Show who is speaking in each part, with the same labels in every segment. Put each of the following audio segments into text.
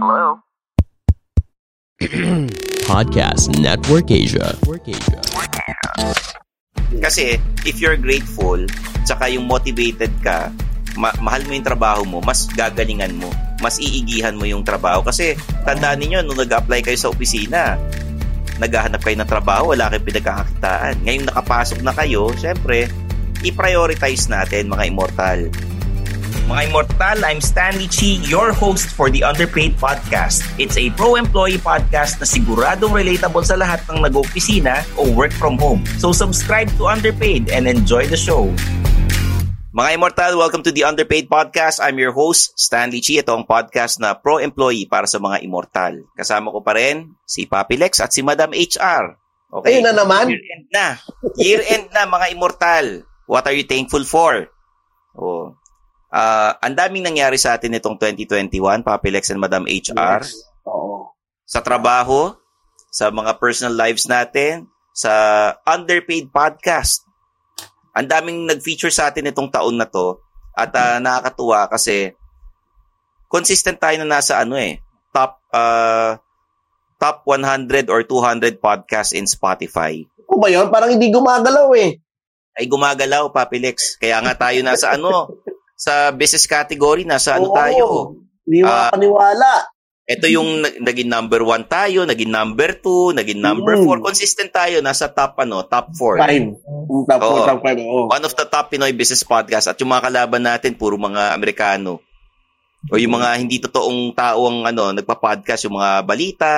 Speaker 1: Hello?
Speaker 2: Podcast Network Asia.
Speaker 3: Kasi if you're grateful, tsaka yung motivated ka, ma- mahal mo yung trabaho mo, mas gagalingan mo, mas iigihan mo yung trabaho. Kasi tandaan ninyo, nung nag-apply kayo sa opisina, naghahanap kayo ng trabaho, wala kayong pinagkakakitaan. Ngayong nakapasok na kayo, syempre, i-prioritize natin mga immortal. Mga Immortal, I'm Stanley Chi, your host for the Underpaid Podcast. It's a pro-employee podcast na siguradong relatable sa lahat ng nag-opisina o work from home. So subscribe to Underpaid and enjoy the show. Mga Immortal, welcome to the Underpaid Podcast. I'm your host, Stanley Chi. Ito ang podcast na pro-employee para sa mga Immortal. Kasama ko pa rin si Papi Lex at si Madam HR. Okay?
Speaker 4: Ayun na naman.
Speaker 3: Year end na. Year end na, mga Immortal. What are you thankful for? Oh. Ah, ang daming nangyari sa atin itong 2021, Papi Lex and Madam HR.
Speaker 4: Yes. Oo.
Speaker 3: Sa trabaho, sa mga personal lives natin, sa underpaid podcast. Ang daming nag-feature sa atin itong taon na to at ah, nakakatuwa kasi consistent tayo na nasa ano eh, top ah, top 100 or 200 podcasts in Spotify.
Speaker 4: Ano ba yun? Parang hindi gumagalaw eh.
Speaker 3: Ay gumagalaw, Papi Lex. Kaya nga tayo nasa ano, sa business category, nasa ano
Speaker 4: Oo.
Speaker 3: tayo.
Speaker 4: Hindi
Speaker 3: Ah,
Speaker 4: makapaniwala.
Speaker 3: Ito yung nag- naging number one tayo, naging number two, naging number
Speaker 4: Mm.
Speaker 3: four. Consistent tayo, nasa top ano, top four.
Speaker 4: Five. Top four, top five. Oo.
Speaker 3: One of the top Pinoy business podcast. At yung mga kalaban natin, puro mga Amerikano. O yung mga hindi totoong tao ang ano, nagpa-podcast, yung mga balita,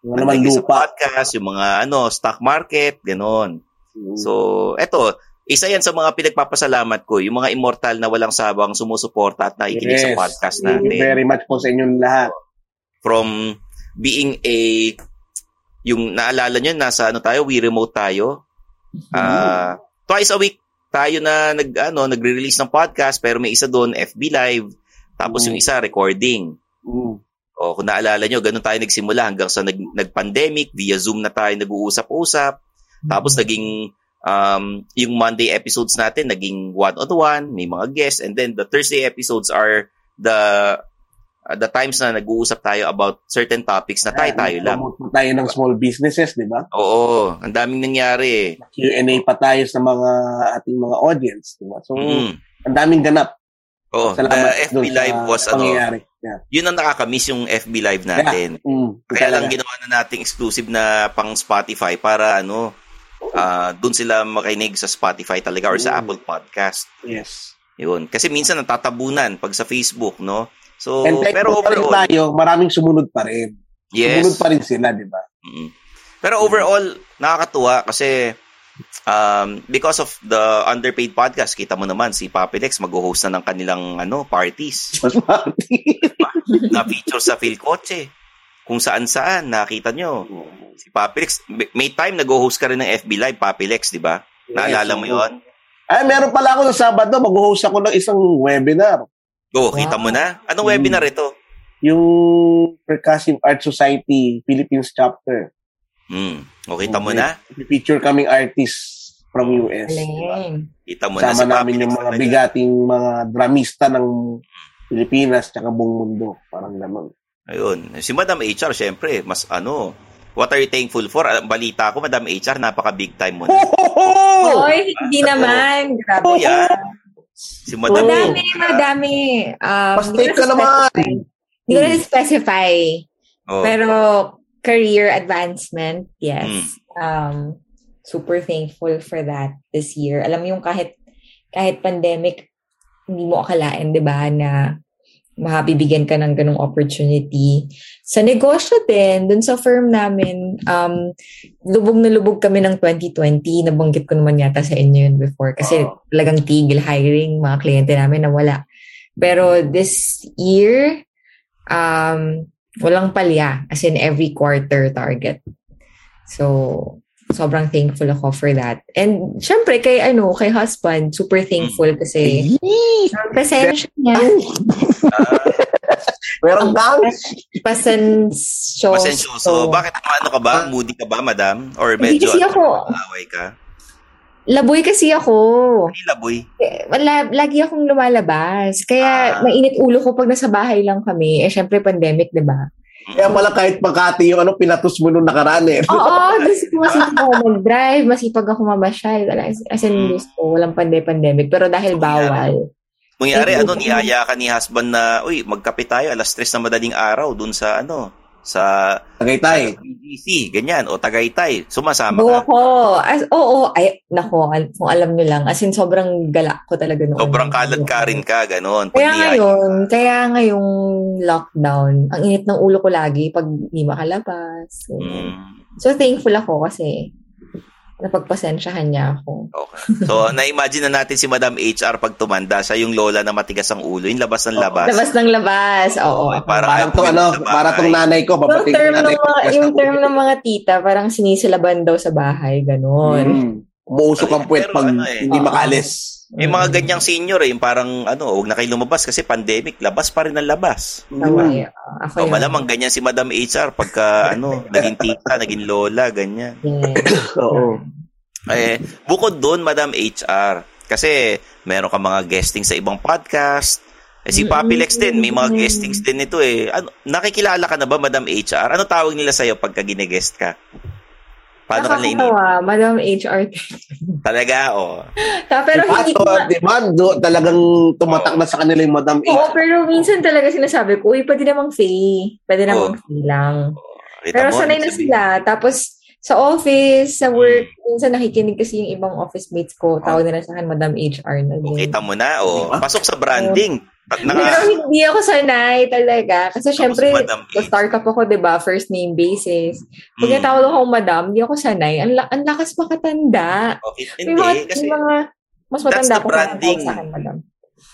Speaker 4: Yung naman lupa.
Speaker 3: podcast, yung mga ano, stock market, ganon.
Speaker 4: Mm.
Speaker 3: So, eto, isa yan sa mga pinagpapasalamat ko, yung mga immortal na walang sabang sumusuporta at nakikinig sa
Speaker 4: Yes.
Speaker 3: podcast
Speaker 4: Thank you
Speaker 3: natin.
Speaker 4: very much po sa inyong lahat.
Speaker 3: From being a, yung naalala nyo, nasa ano tayo, we remote tayo. Ah, twice a week tayo na nag ano nagre-release ng podcast pero may isa doon FB live tapos
Speaker 4: Mm.
Speaker 3: yung isa recording.
Speaker 4: Mm.
Speaker 3: O kung naalala nyo, ganun tayo nagsimula hanggang sa nag, nag-pandemic, via Zoom na tayo nag-uusap-usap. Tapos naging, um, yung Monday episodes natin, naging one-on-one, may mga guests. And then the Thursday episodes are the uh, the times na nag-uusap tayo about certain topics na tayo-tayo lang.
Speaker 4: Promote tayo ng small businesses, di ba?
Speaker 3: Oo, ang daming nangyari.
Speaker 4: Q&A pa tayo sa mga ating mga audience, di ba? So,
Speaker 3: Mm.
Speaker 4: ang daming ganap.
Speaker 3: Oo, the
Speaker 4: Salamat
Speaker 3: FB
Speaker 4: dun sa
Speaker 3: Live was ano.
Speaker 4: Yeah.
Speaker 3: yun ang nakakamiss yung FB Live natin.
Speaker 4: Mm,
Speaker 3: Kaya lang ginawa na nating exclusive na pang Spotify para ano, ah doon sila makinig sa Spotify talaga or sa. Apple Podcast.
Speaker 4: Yes.
Speaker 3: Yun. Kasi minsan natatabunan pag sa Facebook, no? So,
Speaker 4: And thankful
Speaker 3: pero overall,
Speaker 4: tayo, maraming sumunod pa rin.
Speaker 3: yes.
Speaker 4: Sumunod pa rin sila, di ba?
Speaker 3: Mm. Pero overall, nakakatuwa kasi um, because of the underpaid podcast, kita mo naman si Papi Lex mag-host na ng kanilang ano, parties.
Speaker 4: Mas marami.
Speaker 3: Na-feature sa Philcoche. Kung saan-saan, nakita nyo. Si Papi Lex, may- time nag-host ka rin ng FB Live, Papi Lex, di ba? Naalala mo yon?
Speaker 4: Ay, meron pala ako sa Sabado, mag-host ako ng isang webinar.
Speaker 3: Go, kita mo na. Anong webinar ito?
Speaker 4: Yung Percussive Art Society Philippines chapter.
Speaker 3: Hmm. O, kita mo na?
Speaker 4: Feature kaming artists from US.
Speaker 5: Galing.
Speaker 3: Kita mo na
Speaker 4: Sama
Speaker 3: si
Speaker 4: namin
Speaker 3: Papi
Speaker 4: yung mga bigating mga dramista ng Pilipinas tsaka buong mundo. Parang naman.
Speaker 3: Ayun. Si Madam HR, syempre, mas ano, what are you thankful for? Balita ko, Madam HR, napaka big time mo na.
Speaker 5: Oy, hindi naman. Grabe.
Speaker 3: Oh, yan. Si Madam
Speaker 5: Madami, madami. Um, ko
Speaker 4: ka
Speaker 5: na
Speaker 4: naman.
Speaker 5: specify. Hindi ko na specify.
Speaker 3: Oh.
Speaker 5: Pero career advancement, yes.
Speaker 3: Mm.
Speaker 5: Um, super thankful for that this year. Alam mo yung kahit kahit pandemic, hindi mo akalain, di ba, na makabibigyan ka ng ganong opportunity. Sa negosyo din, dun sa firm namin, um, lubog na lubog kami ng 2020. Nabanggit ko naman yata sa inyo yun before. Kasi talagang tigil hiring, mga kliyente namin na wala. Pero this year, um, walang palya. As in every quarter target. So, sobrang thankful ako for that. And syempre, kay ano, kay husband, super thankful kasi ang pasensya niya.
Speaker 4: Meron kang?
Speaker 5: Pasensyoso.
Speaker 3: Pasensyoso. Bakit ano ka ba? Moody ka ba, Madam? Or
Speaker 5: Hindi
Speaker 3: medyo
Speaker 5: kasi ako.
Speaker 3: away ka?
Speaker 5: Laboy kasi ako.
Speaker 3: Hindi laboy.
Speaker 5: Eh, Wala, lagi akong lumalabas.
Speaker 3: Ah.
Speaker 5: Kaya mainit ulo ko pag nasa bahay lang kami. Eh, syempre pandemic, di ba?
Speaker 4: Kaya pala kahit Makati yung ano, pinatos mo nung nakaraan eh.
Speaker 5: Oo, gusto ko masipag ako mag-drive, masipag ako mamasyal. As in,
Speaker 3: Hmm.
Speaker 5: gusto ko, walang panday-pandemic. Pero dahil bawal.
Speaker 3: Mangyari, ano, niyaya ka ni husband na, uy, magkape tayo alas 3 na madaling araw dun sa, ano, sa
Speaker 4: Tagaytay.
Speaker 3: BGC, ganyan, o Tagaytay. Sumasama
Speaker 5: Go
Speaker 3: ka.
Speaker 5: ako. As, oo, ay, nako, kung alam nyo lang. As in, sobrang galak ko talaga noon.
Speaker 3: Sobrang kalad ka rin ka, ganon. Pag
Speaker 5: Kaya
Speaker 3: niyaya-
Speaker 5: ngayon, kaya ngayong lockdown, ang init ng ulo ko lagi pag hindi makalabas.
Speaker 3: Mm,
Speaker 5: So, thankful ako kasi napagpasensyahan niya ako.
Speaker 3: okay. So, na-imagine na natin si Madam HR pag tumanda, siya yung lola na matigas ang ulo, yung labas ng labas.
Speaker 5: Labas ng labas. Oo.
Speaker 3: Parang,
Speaker 4: Parang to ano, para tong nanay ko,
Speaker 5: Yung
Speaker 4: papating
Speaker 5: term,
Speaker 4: nanay
Speaker 5: ng
Speaker 4: ko.
Speaker 5: mga, yung term ng mga tita, parang sinisilaban daw sa bahay. Ganon.
Speaker 4: Mm. Umuusok ang puwet pag
Speaker 3: ano eh.
Speaker 4: hindi makalis.
Speaker 3: May mga ganyang senior eh, yung parang ano, huwag na kayo lumabas kasi pandemic, labas pa rin ang labas.
Speaker 5: Tama. Ako
Speaker 3: O
Speaker 5: yun.
Speaker 3: malamang ganyan si Madam HR pagka ano, naging tita, naging lola, ganyan.
Speaker 4: Oo.
Speaker 3: Eh, bukod doon, Madam HR, kasi meron ka mga guesting sa ibang podcast. Eh, si Papi Lex din, may mga guestings din nito eh. Ano, nakikilala ka na ba, Madam HR? Ano tawag nila sa'yo pagka gine-guest ka? Paano ka
Speaker 5: Nakakatawa, Madam HR.
Speaker 3: Talaga, oh.
Speaker 5: Ta- pero hindi
Speaker 4: Pato,
Speaker 5: ko ma-
Speaker 4: di ba? Do, talagang tumatak na sa kanila yung Madam
Speaker 5: Oo,
Speaker 4: H.
Speaker 5: pero minsan talaga sinasabi ko, uy, pwede namang fee. Pwede namang fee lang.
Speaker 3: Kita
Speaker 5: Pero
Speaker 3: mo,
Speaker 5: sanay na
Speaker 3: sabi-
Speaker 5: sila. Tapos, sa office, sa work, minsan nakikinig kasi yung ibang office mates ko, tawag nila sa akin, Madam HR na din.
Speaker 3: Kita mo na, oh. Pasok sa branding. Pag
Speaker 5: Pero
Speaker 3: naka,
Speaker 5: hindi ako sanay talaga. Kasi syempre,
Speaker 3: Madam
Speaker 5: sa startup ako, di ba? First name basis. Pag
Speaker 3: Mm.
Speaker 5: natawag ako madam, hindi ako sanay. Ang, la- ang lakas makatanda.
Speaker 3: okay,
Speaker 5: May
Speaker 3: hindi,
Speaker 5: mga,
Speaker 3: kasi
Speaker 5: may mga mas
Speaker 3: that's
Speaker 5: matanda
Speaker 3: the
Speaker 5: ako
Speaker 3: branding.
Speaker 5: sa akin, madam.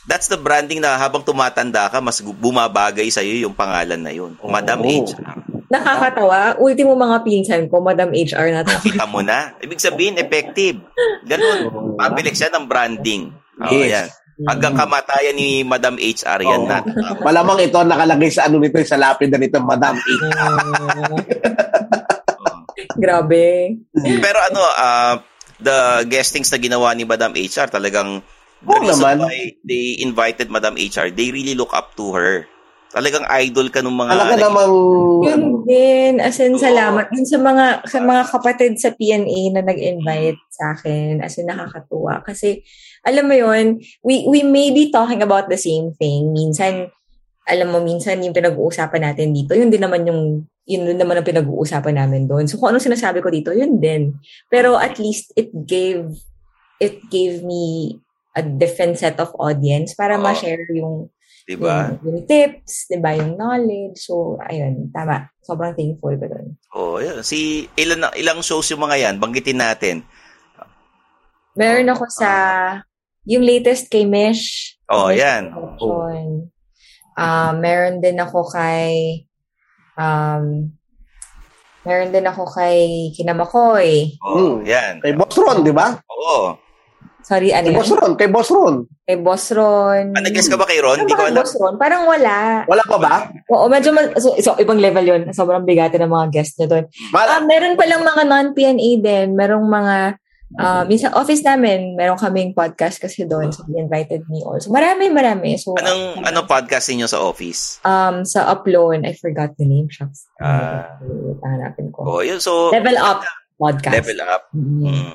Speaker 3: that's the branding na habang tumatanda ka, mas bumabagay sa'yo yung pangalan na yun. Madam HR.
Speaker 5: Nakakatawa. Ultimo mga pinsan ko, Madam HR na to.
Speaker 3: Kita mo na. Ibig sabihin, effective. Ganun. Pabilik siya ng branding. Oh,
Speaker 4: Yes.
Speaker 3: yan. Hanggang kamatayan ni Madam HR, yan
Speaker 4: Oo.
Speaker 3: na.
Speaker 4: Malamang ito nakalagay sa ano nito, sa lapid na nito, Madam H.
Speaker 5: Grabe.
Speaker 3: Pero ano, ah, the guestings na ginawa ni Madam HR, talagang the reason
Speaker 4: naman.
Speaker 3: why they invited Madam HR, they really look up to her. Talagang idol ka nung mga...
Speaker 4: Talaga namang,
Speaker 5: Yun din. As in, salamat din sa mga sa mga kapatid sa PNA na nag-invite sa akin. As in, nakakatuwa. Kasi, alam mo yun, we, we may be talking about the same thing. Minsan, alam mo, minsan yung pinag-uusapan natin dito, yun din naman yung yun din naman ang pinag-uusapan namin doon. So, kung ano sinasabi ko dito, yun din. Pero at least it gave it gave me a different set of audience para
Speaker 3: Oo.
Speaker 5: ma-share yung
Speaker 3: Diba?
Speaker 5: yung, yung tips, 'di ba, yung knowledge. So, ayun, tama. Sobrang thankful ko doon.
Speaker 3: Oh, yun. Si ilan ilang shows yung mga yan, banggitin natin.
Speaker 5: Meron ako sa yung latest kay Mesh.
Speaker 3: Oh,
Speaker 5: Mesh
Speaker 3: yan.
Speaker 5: Production. Ah, meron din ako kay um meron din ako kay Kinamakoy.
Speaker 3: Oh, yan.
Speaker 4: kay Boss Ron, di ba?
Speaker 3: Oo.
Speaker 5: Sorry, ano
Speaker 4: Kay
Speaker 5: yun?
Speaker 4: Boss Ron, kay Boss Ron.
Speaker 5: Kay Boss Ron.
Speaker 3: Ah, nag-guess ka ba kay Ron?
Speaker 5: Ano
Speaker 3: Hindi ko
Speaker 5: kay
Speaker 3: alam.
Speaker 5: Boss Ron? Parang wala.
Speaker 4: Wala pa ba?
Speaker 5: Oo, medyo, ma- so, so, ibang level yun. Sobrang bigatin ng mga guest niya doon. Ah, meron palang mga non-PNA din. Merong mga, um, yung sa office namin, meron kaming podcast kasi doon. So, they invited me also. Marami, marami. So,
Speaker 3: Anong, anong podcast ninyo sa office?
Speaker 5: um, sa Upload, I forgot the name. Shucks.
Speaker 3: Ah.
Speaker 5: Hanapin ko.
Speaker 3: Oh, yun. So,
Speaker 5: Level Up podcast.
Speaker 3: Level up. Mm.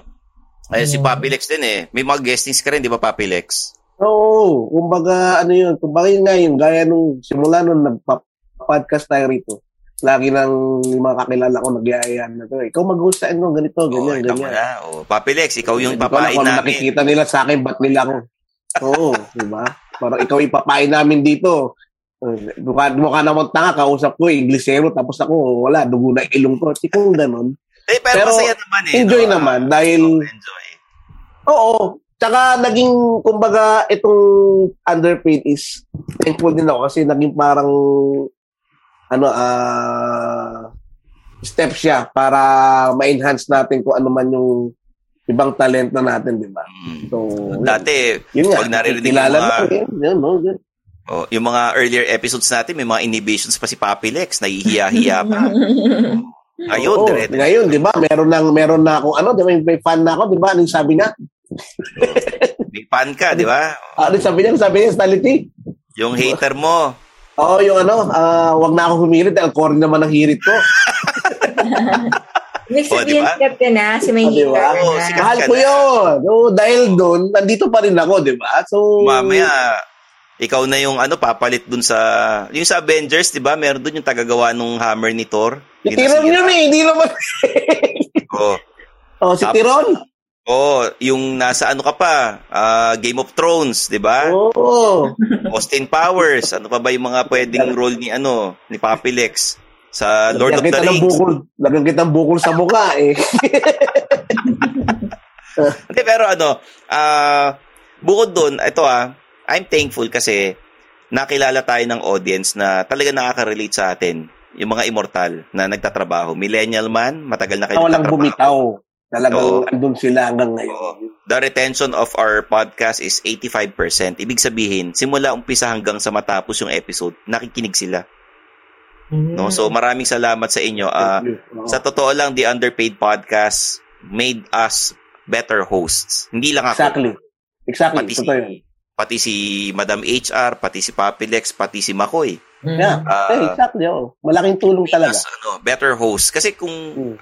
Speaker 3: Ay, si Papi Lex din eh. May mga guestings ka rin, di ba, Papi Lex?
Speaker 4: Oo, kumbaga ano yun, kumbaga yun nga yun, gaya nung simula nung nagpa-podcast tayo rito. Lagi nang yung mga kakilala ko nagyayaan na to. Ikaw mag-host sa ano, ganito, ganyan,
Speaker 3: Tama
Speaker 4: ganyan.
Speaker 3: na. Oh, Papi Lex, ikaw yung
Speaker 4: ano
Speaker 3: namin.
Speaker 4: nakikita nila sa akin, ba't nila ako? Oo, di ba? Parang ikaw ipapain namin dito. Eh, Mukha, mukha naman tanga, kausap ko, Inglesero, tapos ako, wala, dugo na ilong ko. Di kung ganun.
Speaker 3: Eh, pero, masaya naman eh.
Speaker 4: Enjoy
Speaker 3: no?
Speaker 4: naman, dahil... Oo. Tsaka naging, kumbaga, itong underpaid is thankful din ako kasi naging parang ano, ah step siya para ma-enhance natin kung ano man yung ibang talento natin, di ba? So,
Speaker 3: Dati,
Speaker 4: yun nga,
Speaker 3: pag naririnig yung mga,
Speaker 4: mo, yun, yun, no, yun.
Speaker 3: oh, yung mga earlier episodes natin, may mga inhibitions pa si Papi Lex. Nahihiya-hiya pa. Ayun,
Speaker 4: Oo,
Speaker 3: dire
Speaker 4: ngayon, di ba, meron nang meron na ako, ano, di ba, may fan na ako, di ba, anong sabi niya?
Speaker 3: May fan ka, di ba?
Speaker 4: Ano sabi niya, sabi niya, Stality?
Speaker 3: Yung hater mo.
Speaker 4: Oo, yung ano, ah, wag na ako humirit dahil corny naman ang hirit ko.
Speaker 5: Ibig
Speaker 4: Oh,
Speaker 5: sabihin,
Speaker 4: diba?
Speaker 5: sikat ka na, si may
Speaker 4: Ah, di ba?
Speaker 5: hater ka na.
Speaker 4: Mahal ko yun. Oo, dahil doon, nandito pa rin ako, di ba? So,
Speaker 3: Mamaya, ikaw na yung ano, papalit dun sa, yung sa Avengers, di ba? Meron dun yung tagagawa nung hammer ni Thor.
Speaker 4: Tiron yun eh, hindi naman.
Speaker 3: Oh.
Speaker 4: Oh, si Tiron?
Speaker 3: Oh, yung nasa ano ka pa, ah, Game of Thrones, 'di ba?
Speaker 4: Oo.
Speaker 3: Austin Powers, ano pa ba yung mga pwedeng role ni ano, ni Papi Lex sa Lord of
Speaker 4: Lagyan
Speaker 3: the
Speaker 4: kita ng
Speaker 3: Rings?
Speaker 4: bukol. Lagyan kita ng bukol sa mukha eh.
Speaker 3: Hindi, pero ano, ah, bukod doon, ito ah, I'm thankful kasi nakilala tayo ng audience na talaga nakaka-relate sa atin. Yung mga immortal na nagtatrabaho. Millennial man, matagal na kayo
Speaker 4: Walang
Speaker 3: nagtatrabaho.
Speaker 4: bumitaw. Talagang
Speaker 3: Oo.
Speaker 4: andun sila hanggang ngayon.
Speaker 3: The retention of our podcast is 85%. Ibig sabihin, simula umpisa hanggang sa matapos yung episode, nakikinig sila. No? So maraming salamat sa inyo. Ah, sa totoo lang, The Underpaid Podcast made us better hosts. Hindi lang ako.
Speaker 4: Exactly. Exactly.
Speaker 3: Pati si,
Speaker 4: Totoo yun.
Speaker 3: pati si Madam HR, pati si Papi Lex, pati si Makoy.
Speaker 4: Yeah.
Speaker 3: Ah,
Speaker 4: eh, exactly. Oh. Malaking tulong talaga.
Speaker 3: ano, better host. Kasi kung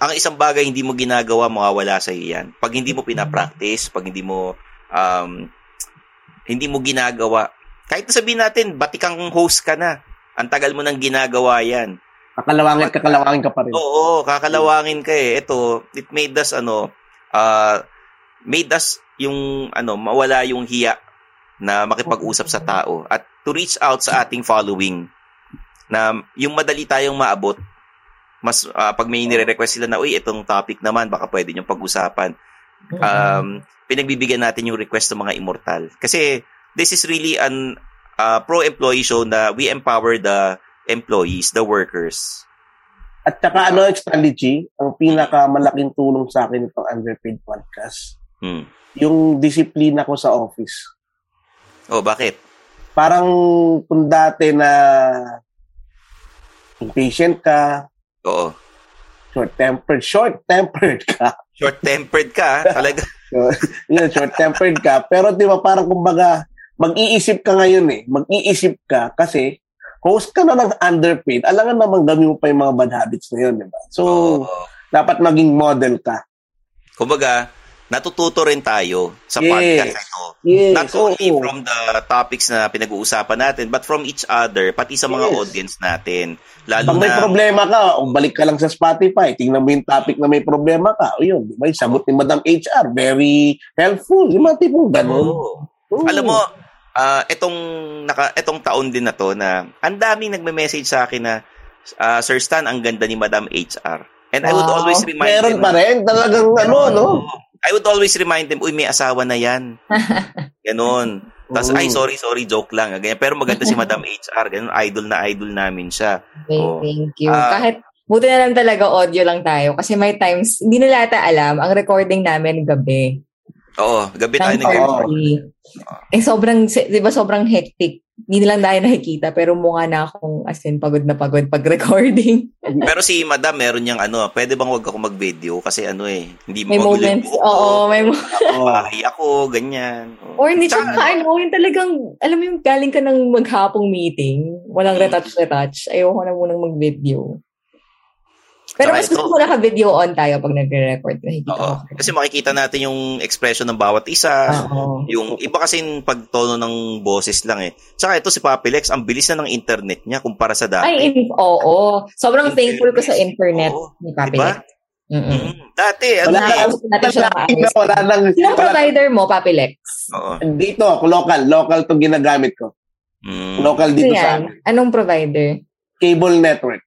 Speaker 3: ang isang bagay hindi mo ginagawa, mawawala sa iyo yan. Pag hindi mo pinapractice, pag hindi mo um, hindi mo ginagawa, kahit na sabihin natin, batikang host ka na. Ang tagal mo nang ginagawa yan.
Speaker 4: Kakalawangin, kakalawangin ka pa rin.
Speaker 3: Oo, kakalawangin ka eh. Ito, it made us ano, uh, made us yung ano, mawala yung hiya na makipag-usap sa tao at to reach out sa ating following na yung madali tayong maabot mas ah, pag may nire-request sila na uy itong topic naman baka pwede nyo pag-usapan um, pinagbibigyan natin yung request ng mga immortal kasi this is really an ah, pro-employee show na we empower the employees, the workers.
Speaker 4: At saka ano, strategy, ang pinakamalaking tulong sa akin itong underpaid podcast,
Speaker 3: Hmm.
Speaker 4: yung disiplina ko sa office.
Speaker 3: Oh, bakit?
Speaker 4: Parang kung dati na impatient ka,
Speaker 3: Oo.
Speaker 4: short-tempered, short-tempered ka.
Speaker 3: Short-tempered ka, talaga.
Speaker 4: So, yun, short-tempered ka. Pero di ba parang kumbaga, mag-iisip ka ngayon eh. Mag-iisip ka kasi host ka na ng underpaid. Alangan namang gawin mo pa yung mga bad habits na yun, di ba? So, dapat maging model ka.
Speaker 3: Kumbaga, natututo rin tayo sa
Speaker 4: Yes.
Speaker 3: podcast ito.
Speaker 4: Yes,
Speaker 3: Not only
Speaker 4: oo.
Speaker 3: from the topics na pinag-uusapan natin, but from each other, pati sa mga
Speaker 4: Yes.
Speaker 3: audience natin. Lalo
Speaker 4: Pag may
Speaker 3: na,
Speaker 4: problema ka, o balik ka lang sa Spotify, tingnan mo yung topic na may problema ka. O yun, di ba? Sagot ni Madam HR, very helpful. Yung mga tipong ganun. Oo.
Speaker 3: alam mo, ah itong, naka, itong taon din na to na ang daming nagme-message sa akin na, ah, Sir Stan, ang ganda ni Madam HR. And I would
Speaker 4: Wow.
Speaker 3: always remind
Speaker 4: Meron
Speaker 3: them,
Speaker 4: pa rin. Talagang ano, no?
Speaker 3: I would always remind them, uy, may asawa na yan. Ganon. Tapos, ay, sorry, sorry, joke lang. Ganyan. Pero maganda si Madam HR. Ganon, idol na idol namin siya.
Speaker 5: Okay,
Speaker 3: Oo.
Speaker 5: thank you.
Speaker 3: Ah.
Speaker 5: Kahit buti na lang talaga audio lang tayo kasi may times, hindi na lata alam, ang recording namin gabi.
Speaker 3: Oo, gabi tayo nag
Speaker 5: 9:30. Eh, sobrang, di ba sobrang hectic. Hindi nilang tayo nakikita, pero mukha na akong as in pagod na pagod pag recording.
Speaker 3: pero si Madam, meron niyang ano, pwede bang wag ako mag-video? Kasi ano eh, hindi
Speaker 5: may
Speaker 3: mo
Speaker 5: moments. Oo, may mo-
Speaker 3: Bahay ako, ganyan. Oo.
Speaker 5: Or hindi, tsaka ano, yung talagang, alam mo yung galing ka ng maghapong meeting, walang retouch-retouch, ayoko na munang mag-video. Pero mas gusto ko naka-video on tayo pag nagre-record.
Speaker 3: Oo. Kasi makikita natin yung expression ng bawat isa.
Speaker 5: Oo.
Speaker 3: Yung iba kasi yung pagtono ng boses lang eh. Tsaka ito si Papi Lex, ang bilis na ng internet niya kumpara sa dati.
Speaker 5: Ay, in, oo. Sobrang thankful ko sa internet
Speaker 3: Oo.
Speaker 5: ni Papi.
Speaker 3: Diba?
Speaker 5: Lex. Mm-mm.
Speaker 3: Mm, dati, ano
Speaker 4: Wala
Speaker 3: eh.
Speaker 5: Natin siya
Speaker 4: wala, wala nang,
Speaker 5: Sinong
Speaker 4: wala,
Speaker 5: provider mo, Papi Lex?
Speaker 3: Oo.
Speaker 4: dito, local, local to ginagamit ko.
Speaker 3: Mm.
Speaker 4: Local
Speaker 5: Ano
Speaker 4: dito sa
Speaker 5: yan? Anong provider?
Speaker 4: cable network.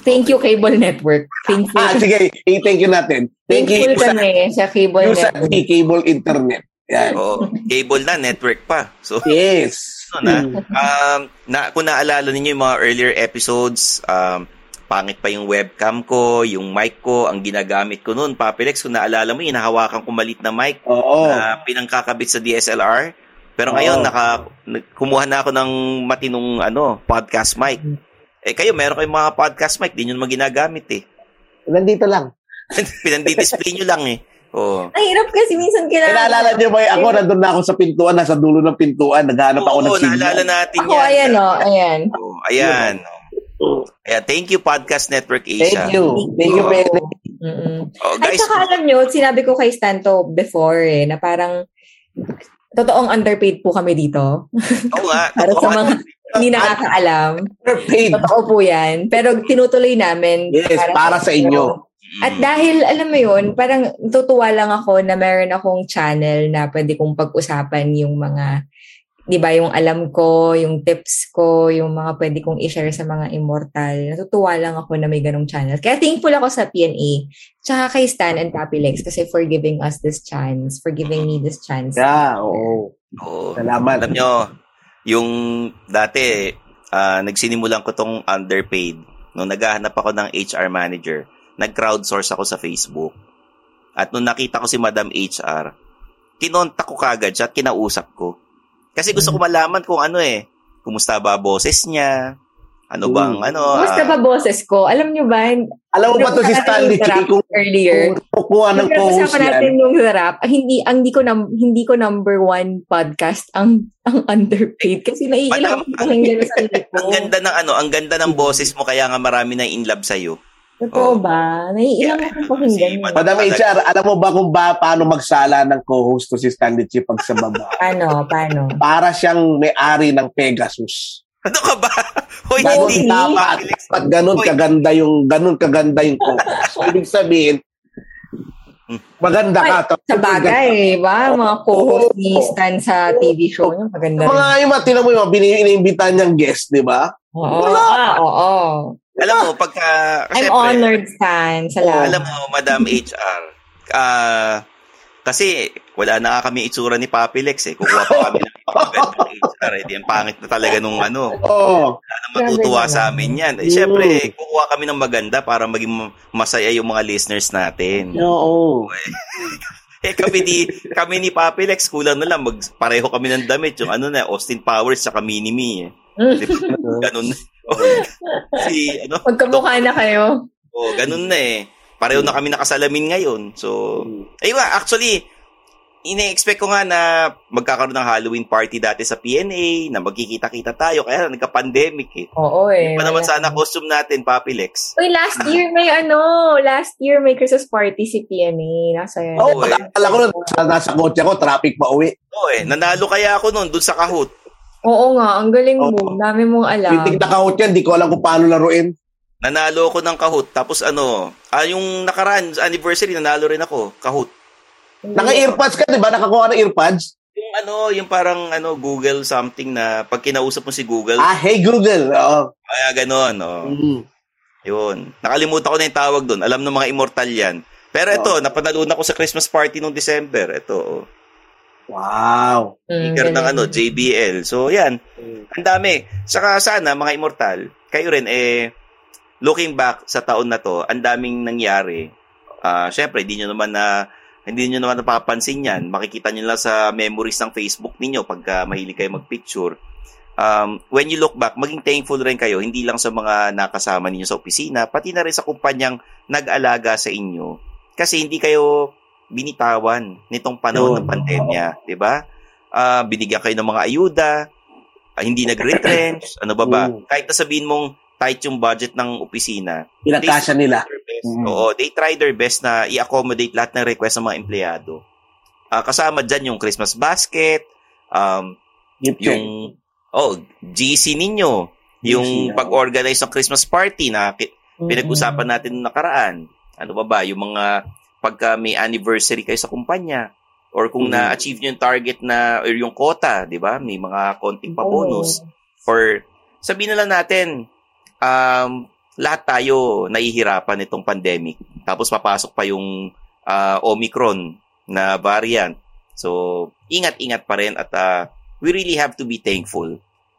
Speaker 5: Thank you, Cable Network. Thankful.
Speaker 4: Ah, sige, i-thank you natin. Thank you
Speaker 5: Thankful
Speaker 4: sa,
Speaker 5: kami sa Cable
Speaker 4: you sa
Speaker 5: Network.
Speaker 4: cable internet. Yan.
Speaker 3: Oo. Cable na, network pa. So,
Speaker 4: Yes.
Speaker 3: ano na, um, na, kung naalala ninyo yung mga earlier episodes, um, pangit pa yung webcam ko, yung mic ko, ang ginagamit ko noon, Papilex, kung naalala mo, inahawakan ko malit na mic
Speaker 4: Oo.
Speaker 3: na pinangkakabit sa DSLR. Pero ngayon,
Speaker 4: Oo.
Speaker 3: naka, kumuha na ako ng matinong ano, podcast mic. Eh kayo, meron kayong mga podcast mic, di nyo naman ginagamit eh.
Speaker 4: Nandito lang.
Speaker 3: Pinandi-display nyo lang eh. Oo.
Speaker 5: Ang hirap kasi minsan kailangan.
Speaker 4: Naalala niyo ba, ako nandun na ako sa pintuan, nasa dulo ng pintuan, naghanap ako ng
Speaker 3: Oo, naalala
Speaker 4: signal.
Speaker 3: natin
Speaker 5: Ako,
Speaker 3: yan.
Speaker 5: ayan o. ayan.
Speaker 3: Oo, ayan. Ayan, thank you Podcast Network Asia.
Speaker 4: Thank you. Thank you, Pene.
Speaker 5: Mm-mm.
Speaker 3: Oh,
Speaker 5: Ay,
Speaker 3: guys,
Speaker 5: saka alam nyo, sinabi ko kay Stanto before eh, na parang totoong underpaid po kami dito.
Speaker 3: oo nga.
Speaker 5: Para sa mga hindi nakakaalam. Totoo po yan. Pero tinutuloy namin.
Speaker 4: Yes, para sa inyo.
Speaker 5: At dahil, alam mo yun, parang tutuwa lang ako na meron akong channel na pwede kong pag-usapan yung mga, di ba, yung alam ko, yung tips ko, yung mga pwede kong i-share sa mga immortal. Natutuwa lang ako na may ganong channel. Kaya thankful ako sa PNA, tsaka kay Stan and Papilex kasi for giving us this chance, for giving me this chance.
Speaker 4: Yeah, oo.
Speaker 3: Oo.
Speaker 4: Salamat.
Speaker 3: Alam nyo, yung dati, ah, nagsinimulan ko tong underpaid. Nung naghahanap ako ng HR manager, nag-crowdsource ako sa Facebook. At nung nakita ko si Madam HR, kinontak ko kagad siya at kinausap ko. Kasi gusto ko malaman kung ano eh, kumusta ba boses niya, ano bang ano.
Speaker 5: Kumusta
Speaker 3: ah,
Speaker 5: ba boses ko? Alam nyo ba,
Speaker 4: Alam mo ba to si Stanley G? Kung
Speaker 5: earlier,
Speaker 4: kukuha ng co-host
Speaker 5: Pinag-usapan natin
Speaker 4: yan.
Speaker 5: yung rap. Ah, hindi ang hindi ko num- hindi ko number one podcast ang ang underpaid kasi naiilang ko pakinggan sa
Speaker 3: ang ganda ng ano, ang ganda ng boses mo kaya nga marami na in love sa iyo.
Speaker 5: Totoo ba? Naiilang ako pakinggan.
Speaker 3: Si
Speaker 4: Madam HR, alam mo ba kung ba paano magsala ng co-host to si Stanley G pag sa baba?
Speaker 5: Paano? Paano?
Speaker 4: Para siyang may-ari ng Pegasus.
Speaker 3: Ano ka ba? Hoy, hindi.
Speaker 4: dapat. Dapat ganun kaganda yung ganun kaganda yung co-host. So, ibig sabihin, maganda ka. Tapos
Speaker 5: Sa bagay, ba? Mga co-host ni Stan sa TV show niya, maganda
Speaker 4: Mga
Speaker 5: rin.
Speaker 4: yung mga tinan mo yung mga iniimbitahan niyang guest, di ba?
Speaker 5: Oo, ah, oo.
Speaker 3: Alam mo, pagka...
Speaker 5: I'm
Speaker 3: syempre,
Speaker 5: honored, Stan. Salamat.
Speaker 3: Alam mo, Madam HR, ah, kasi wala na nga kami itsura ni Papi Lex eh. Kukuha pa kami ng magandang HR eh. Ang pangit na talaga nung ano.
Speaker 4: Oo.
Speaker 3: Wala na matutuwa sa amin yan. Eh, syempre, kukuha kami ng maganda para maging ma- masaya yung mga listeners natin.
Speaker 4: Oo.
Speaker 3: Eh kami ni kami ni Papi Lex kulang na lang mag pareho kami ng damit yung ano na Austin Powers sa Mini Me eh. Ganun. Oh, si ano?
Speaker 5: Magkamukha na kayo.
Speaker 3: Oh, ganun na eh. Pareho na kami nakasalamin ngayon. So, ayun nga, actually, ine-expect ko nga na magkakaroon ng Halloween party dati sa PNA, na magkikita-kita tayo, kaya nagka-pandemic eh.
Speaker 5: Oo eh.
Speaker 3: Hindi pa naman
Speaker 5: wala.
Speaker 3: sana costume natin, Papi Lex.
Speaker 5: Uy, last year may ano, last year may Christmas party si PNA. Nasa
Speaker 4: Oo,
Speaker 3: Oo, eh.
Speaker 4: akala ko nun, nasa, nasa kotse ko, traffic pa uwi.
Speaker 3: Oo eh, nanalo kaya ako noon dun sa Kahoot.
Speaker 5: Oo nga, ang galing mo.
Speaker 4: Oo.
Speaker 5: Dami mong alam.
Speaker 4: Titig na kahot yan, di ko alam kung paano laruin.
Speaker 3: Nanalo ako ng Kahoot. Tapos ano, ah, yung nakaraan, anniversary, nanalo rin ako, Kahoot.
Speaker 4: Naka-earpads ka, di ba? Nakakuha ng earpads?
Speaker 3: Yung ano, yung parang ano, Google something na pag kinausap mo si Google,
Speaker 4: Ah, hey Google. Oo.
Speaker 3: kaya ganon, oh.
Speaker 4: Mm.
Speaker 3: Yun. Nakalimutan ko na yung tawag doon. Alam ng mga immortal yan. Pero ito, napanalunan ko sa Christmas party nung December. Ito, oh.
Speaker 4: Wow.
Speaker 5: Mm,
Speaker 3: Speaker ng
Speaker 5: galing.
Speaker 3: ano, JBL. So, yan. Ang dami. Saka sana, mga immortal, kayo rin, eh, looking back sa taon na to, ang daming nangyari. Ah, syempre, hindi nyo naman na, Hindi niyo naman napapansin yan. Makikita niyo lang sa memories ng Facebook ninyo pagka mahilig kayo magpicture. Um, when you look back, maging thankful rin kayo, hindi lang sa mga nakasama ninyo sa opisina, pati na rin sa kumpanyang nag-alaga sa inyo. Kasi hindi kayo binitawan nitong panahon ng pandemya, 'di ba? Uh, binigyan kayo ng mga ayuda, uh, hindi nag-retrench, ano ba ba? Kahit na sabihin mong tight yung budget ng opisina,
Speaker 4: pinagkasya nila.
Speaker 3: Mm. Oo, they try their best na i-accommodate lahat ng request ng mga empleyado. Uh, kasama dyan yung Christmas basket, um,
Speaker 4: Gift
Speaker 3: yung oh, GC ninyo, yung pag-organize ng Christmas party na pinag-usapan natin noong nakaraan. Ano ba ba, yung mga pagka may anniversary kayo sa kumpanya or kung
Speaker 4: Mm-hmm.
Speaker 3: na-achieve nyo yung target na or yung quota, 'di ba? May mga konting pa bonus or sabihin na lang natin um lahat tayo nahihirapan itong pandemic. Tapos papasok pa yung ah, Omicron na variant. So, ingat-ingat pa rin at ah, we really have to be thankful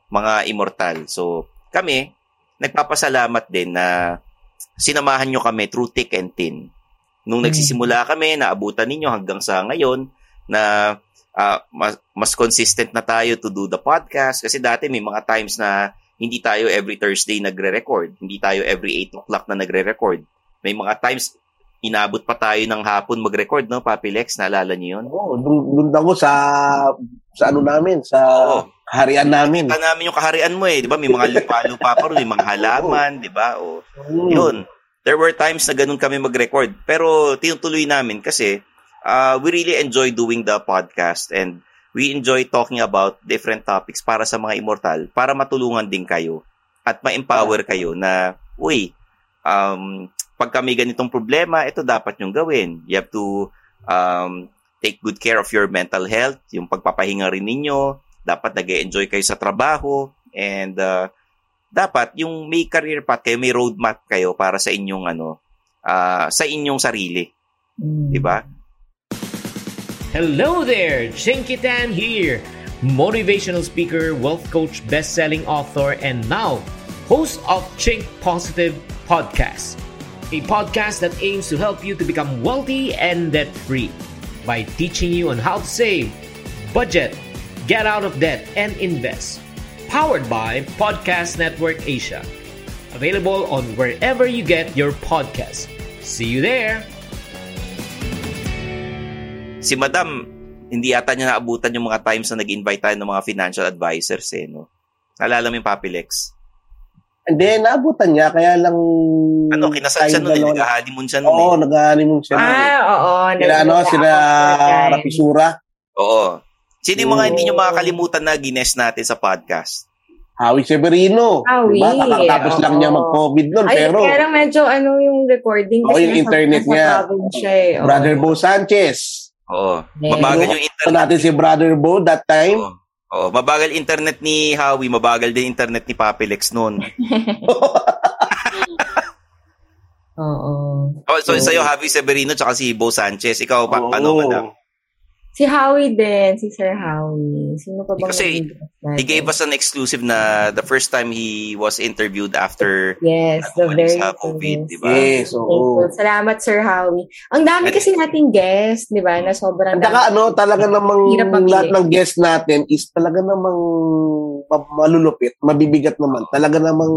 Speaker 3: mga immortal. So, kami nagpapasalamat din na sinamahan nyo kami through thick and thin. Nung nagsisimula kami, naabutan ninyo hanggang sa ngayon na ah, mas, mas consistent na tayo to do the podcast. Kasi dati may mga times na hindi tayo every Thursday nagre-record. Hindi tayo every 8 o'clock na nagre-record. May mga times, inabot pa tayo ng hapon mag-record, no, Papi Lex? Naalala niyo yun?
Speaker 4: Oo, dun, dun ako sa sa ano namin, sa harian namin.
Speaker 3: Kita namin yung kaharian mo eh, di ba? May mga lupa-lupa pa rin, may mga halaman, di ba? O,
Speaker 4: Mm.
Speaker 3: yun. There were times na ganun kami mag-record. Pero tinutuloy namin kasi uh, we really enjoy doing the podcast and we enjoy talking about different topics para sa mga immortal, para matulungan din kayo at ma-empower kayo na, uy, um, pag kami ganitong problema, ito dapat yung gawin. You have to um, take good care of your mental health, yung pagpapahinga rin ninyo, dapat nag enjoy kayo sa trabaho, and uh, dapat yung may career path kayo, may roadmap kayo para sa inyong ano, ah, sa inyong sarili. 'Di ba?
Speaker 6: Hello there, Chinky Tan here, motivational speaker, wealth coach, best-selling author, and now host of Chink Positive Podcast, a podcast that aims to help you to become wealthy and debt-free by teaching you on how to save, budget, get out of debt, and invest. Powered by Podcast Network Asia. Available on wherever you get your podcasts. See you there.
Speaker 3: Si Madam, hindi ata niya naabutan yung mga times na nag-invite tayo ng mga financial advisors eh, no? Naalala mo yung Papi Lex?
Speaker 4: Hindi, naabutan niya, kaya lang...
Speaker 3: Ano, kinasal siya nun, eh, nag-honeymoon siya nun
Speaker 4: Oo,
Speaker 3: eh.
Speaker 4: nag-honeymoon siya. nun eh.
Speaker 5: Ah, oo.
Speaker 4: Sila, ano, sila
Speaker 5: time.
Speaker 4: Rapisura.
Speaker 3: Oo. Sino yung mga hindi nyo makakalimutan na gines natin sa podcast?
Speaker 4: Howie Severino.
Speaker 5: Howie,
Speaker 4: Diba? Kakatapos lang niya mag-COVID nun,
Speaker 5: Ay,
Speaker 4: pero...
Speaker 5: kaya lang medyo ano yung recording.
Speaker 4: Oo, yung internet niya.
Speaker 5: siya eh.
Speaker 4: Brother Bo Sanchez.
Speaker 3: Oo. Mabagal
Speaker 4: Ano,
Speaker 3: yung
Speaker 4: Ito
Speaker 3: internet.
Speaker 4: natin si Brother Bo that time.
Speaker 3: Oo, mabagal internet ni Howie, mabagal din internet ni Papi Lex noon.
Speaker 5: Oo.
Speaker 3: Oh, so, sa'yo, Javi Severino, tsaka si Bo Sanchez. Ikaw, pa,
Speaker 4: Oo.
Speaker 3: ano, madam?
Speaker 5: Si Howie din, si Sir Howie. Sino pa bang
Speaker 3: Kasi? He gave us an exclusive na the first time he was interviewed after
Speaker 5: Yes, the very
Speaker 3: sa COVID, di ba?
Speaker 4: Yes,
Speaker 5: Thank
Speaker 4: oo.
Speaker 5: you. Salamat, Sir Howie. Ang dami kasi nating guest, di ba, na sobrang
Speaker 4: At saka ano, talaga namang lahat ng guest natin is talaga namang ma- malulupit, mabibigat naman. Talaga namang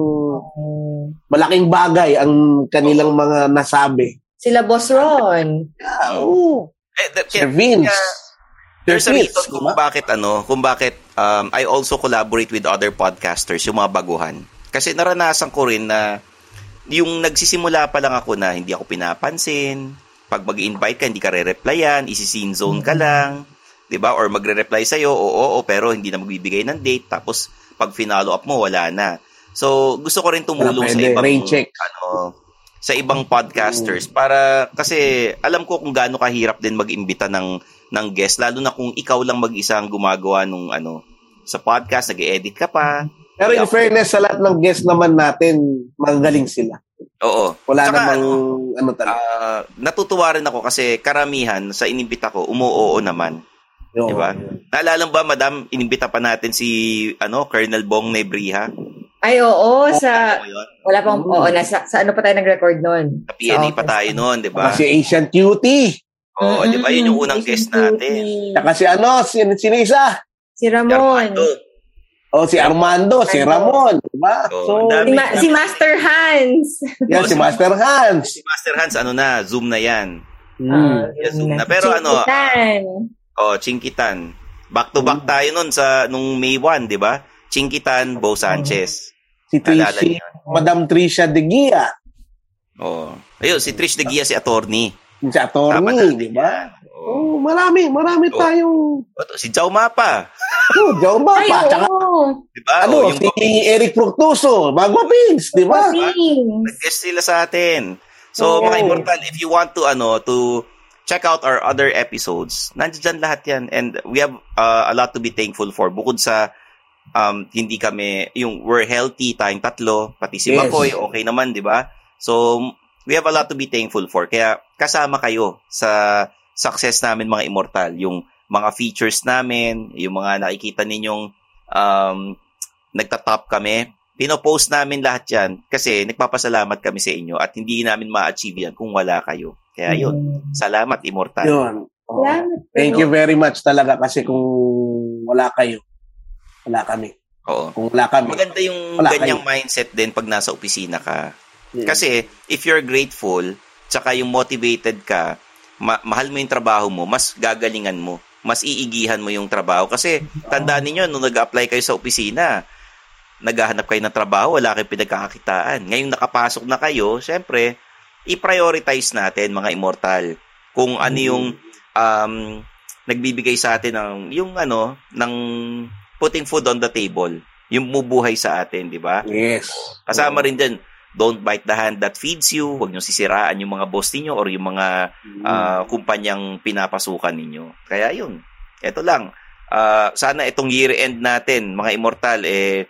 Speaker 4: malaking bagay ang kanilang mga nasabi.
Speaker 5: Sila Boss Ron.
Speaker 4: Oo.
Speaker 3: Eh, that,
Speaker 4: Sir Vince.
Speaker 3: There's a reason kung
Speaker 4: diba?
Speaker 3: bakit ano, kung bakit um, I also collaborate with other podcasters, yung mga baguhan. Kasi naranasan ko rin na yung nagsisimula pa lang ako na hindi ako pinapansin, pag mag-invite ka, hindi ka re-replyan, isi-scene zone ka lang, 'di ba? Or magre-reply sa oo, oo, pero hindi na magbibigay ng date, tapos pag finalo up mo, wala na. So, gusto ko rin tumulong sa ibang
Speaker 4: rain check.
Speaker 3: ano, sa ibang podcasters para kasi alam ko kung gaano kahirap din mag-imbita ng ng guest lalo na kung ikaw lang mag-isa ang gumagawa nung ano sa podcast, nag-edit ka pa.
Speaker 4: Pero in fairness sa lahat ng guest naman natin, magagaling sila.
Speaker 3: Oo.
Speaker 4: Wala
Speaker 3: Tsaka,
Speaker 4: namang ano talaga.
Speaker 3: Ah, natutuwa rin ako kasi karamihan sa inimbita ko, umuoo naman.
Speaker 4: Yun.
Speaker 3: Di ba? Naalala mo ba, madam, inimbita pa natin si ano, Colonel Bong Nebriha.
Speaker 5: Ay, oo, sa...
Speaker 3: Ano yun?
Speaker 5: Wala pang... Oo, nasa, sa ano pa tayo nag-record nun?
Speaker 3: Sa PNA pa tayo noon, di ba?
Speaker 4: Kasi Asian Cutie.
Speaker 3: Oo, di ba? Yun yung unang guest natin.
Speaker 4: Saka si ano, si, sino isa?
Speaker 5: Si Ramon.
Speaker 4: Oh, si Armando, si Ramon, di ba? So,
Speaker 5: Si, Ma- si Master Hans.
Speaker 4: yan, si Master Hans.
Speaker 3: Si Master Hans, ano na, Zoom na yan.
Speaker 4: Hmm.
Speaker 3: Yeah, Zoom na. Pero ano,
Speaker 5: Chinkitan.
Speaker 3: oh, Chinkitan. Back to back tayo nun sa, nung May 1, di ba? Chinkitan, Bo Sanchez.
Speaker 4: Si
Speaker 3: niyo?
Speaker 4: Madam Tricia de Gia.
Speaker 3: Oh. Ayun, si Trish de Gia, si attorney.
Speaker 4: Si attorney, di ba?
Speaker 3: yan.
Speaker 4: Oh, marami, marami
Speaker 3: Oh.
Speaker 4: tayong
Speaker 3: Oto, Si Chao Mapa.
Speaker 4: oh,
Speaker 5: Ay,
Speaker 4: Mapa, tsaka
Speaker 5: oo.
Speaker 3: Di ba?
Speaker 4: ano,
Speaker 3: Oh, yung
Speaker 4: si Eric Fructuoso, Bagwa Pins, di ba?
Speaker 3: Nag-guest sila sa atin. So,
Speaker 4: Oo.
Speaker 3: mga immortal, if you want to, ano, to check out our other episodes, nandiyan lahat yan. And we have uh, a lot to be thankful for. Bukod sa um, hindi kami, yung we're healthy tayong tatlo, pati si
Speaker 4: Yes.
Speaker 3: Makoy, okay naman, di ba? So, we have a lot to be thankful for. Kaya, kasama kayo sa success namin, mga immortal. Yung mga features namin, yung mga nakikita ninyong um, nagtatop kami, pinopost namin lahat yan kasi nagpapasalamat kami sa inyo at hindi namin ma-achieve yan kung wala kayo. Kaya yun, salamat Immortal.
Speaker 4: Yun. Oh.
Speaker 5: Salamat.
Speaker 4: Thank you very much talaga kasi kung wala kayo, wala kami.
Speaker 3: Oo.
Speaker 4: Kung wala kami,
Speaker 3: Maganda yung
Speaker 4: Wala
Speaker 3: ganyang
Speaker 4: kayo.
Speaker 3: mindset din pag nasa opisina ka.
Speaker 4: Yeah.
Speaker 3: Kasi if you're grateful, tsaka yung motivated ka, ma- mahal mo yung trabaho mo, mas gagalingan mo, mas iigihan mo yung trabaho. Kasi tandaan ninyo, nung nag-apply kayo sa opisina, naghahanap kayo ng trabaho, wala kayong pinagkakakitaan. Ngayong nakapasok na kayo, syempre, i-prioritize natin mga immortal. Kung ano yung um, nagbibigay sa atin ng yung ano ng putting food on the table, yung mubuhay sa atin, di ba?
Speaker 4: Yes.
Speaker 3: Kasama rin dyan, don't bite the hand that feeds you, huwag nyo sisiraan yung mga boss ninyo or yung mga ah, kumpanyang pinapasukan ninyo. Kaya yun, eto lang. Ah, sana itong year end natin, mga immortal, eh,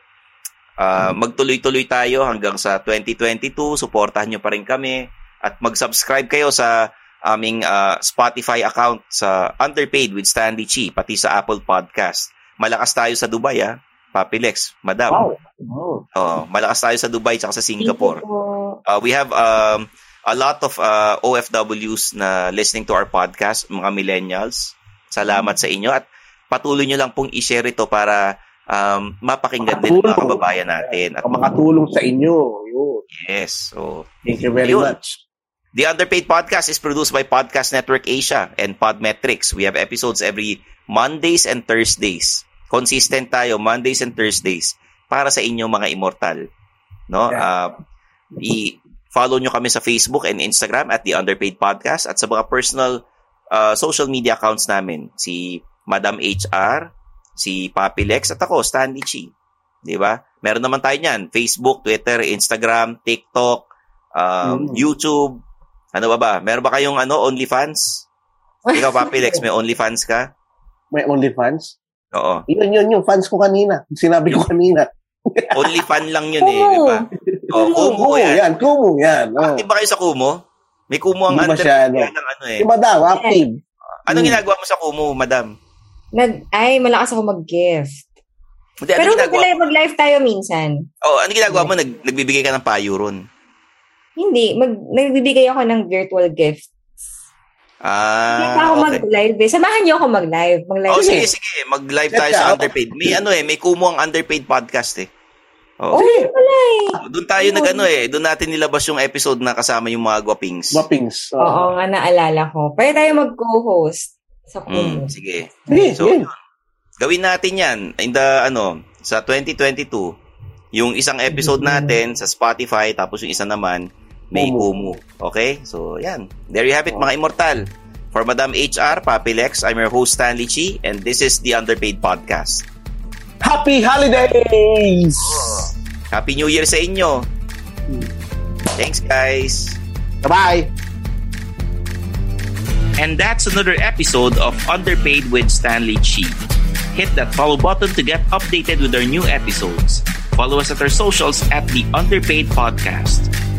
Speaker 3: ah, magtuloy-tuloy tayo hanggang sa 2022. Suportahan nyo pa rin kami at mag-subscribe kayo sa aming ah, Spotify account sa Underpaid with Stanley Chi, pati sa Apple Podcast. Malakas tayo sa Dubai, ah. Papilex, madam.
Speaker 4: Wow. Oh.
Speaker 3: Oo, malakas tayo sa Dubai at sa Singapore. Uh, we have um, a lot of uh, OFWs na listening to our podcast, mga millennials. Salamat sa inyo at patuloy nyo lang pong i-share ito para um, mapakinggan din ng mga
Speaker 4: Makatulong.
Speaker 3: kababayan natin. At
Speaker 4: Makatulong sa inyo. Yun.
Speaker 3: yes. So,
Speaker 4: Thank you very
Speaker 3: Ayun.
Speaker 4: much.
Speaker 3: The Underpaid Podcast is produced by Podcast Network Asia and Podmetrics. We have episodes every Mondays and Thursdays. Consistent tayo, Mondays and Thursdays, para sa inyo mga immortal. No?
Speaker 4: Yeah.
Speaker 3: Uh, i-follow nyo kami sa Facebook and Instagram at The Underpaid Podcast at sa mga personal uh, social media accounts namin. Si Madam HR, si Papilex, at ako, Stanley Chi. Di ba? Meron naman tayo niyan. Facebook, Twitter, Instagram, TikTok, um,
Speaker 4: Mm.
Speaker 3: YouTube. Ano ba ba? Meron ba kayong ano, OnlyFans? Ikaw, Papilex, may OnlyFans ka?
Speaker 4: May OnlyFans?
Speaker 3: Oo.
Speaker 4: Yun, yun, yung fans ko kanina. Sinabi ko kanina.
Speaker 3: OnlyFan lang yun eh, di ba? Oh, Kumu
Speaker 4: Kumu,
Speaker 3: yan.
Speaker 4: yan. Kumu, yan. Oh.
Speaker 3: Active ba kayo sa Kumu? May Kumu ang under
Speaker 4: masyado.
Speaker 3: ng ano eh.
Speaker 4: Si Madam, active.
Speaker 3: Anong
Speaker 4: Hmm.
Speaker 3: ginagawa mo sa Kumu, madam?
Speaker 5: Nag, ay, malakas ako mag-gift.
Speaker 3: Hindi, ano
Speaker 5: Pero
Speaker 3: ginagawa
Speaker 5: mag-live, mag-live tayo minsan.
Speaker 3: Oh, ano ginagawa mo? Nag, nagbibigay ka ng payo ron.
Speaker 5: Hindi, mag, nagbibigay ako ng virtual gift. Hindi pa
Speaker 3: Ah,
Speaker 5: ako
Speaker 3: okay.
Speaker 5: mag-live eh. Samahan niyo ako mag-live. Mag-live
Speaker 3: Oh, sige,
Speaker 5: kayo.
Speaker 3: sige. Mag-live tayo sa
Speaker 4: oh.
Speaker 3: Underpaid. May ano eh, may Kumu ang Underpaid podcast eh. Oh.
Speaker 5: Oh, wala eh.
Speaker 3: Doon tayo nag ano eh, doon natin nilabas yung episode na kasama yung mga guwapings.
Speaker 4: Mapings.
Speaker 5: Oo nga, naalala ko. Pwede tayo mag-co-host sa
Speaker 3: Mm,
Speaker 5: Kumu.
Speaker 3: sige.
Speaker 4: Sige,
Speaker 3: So, yun. Gawin natin yan in the, ano, sa 2022. Yung isang episode natin sa Spotify, tapos yung isa naman, may Kumu. Okay? So, yan. There you have it, mga immortal. For Madam HR, Papilex, I'm your host, Stanley Chi, and this is the Underpaid Podcast.
Speaker 4: Happy holidays!
Speaker 3: Happy New Year sa inyo! Thanks, guys!
Speaker 4: Bye-bye!
Speaker 3: And that's another episode of Underpaid with Stanley Chi. Hit that follow button to get updated with our new episodes. Follow us at our socials at the Underpaid Podcast.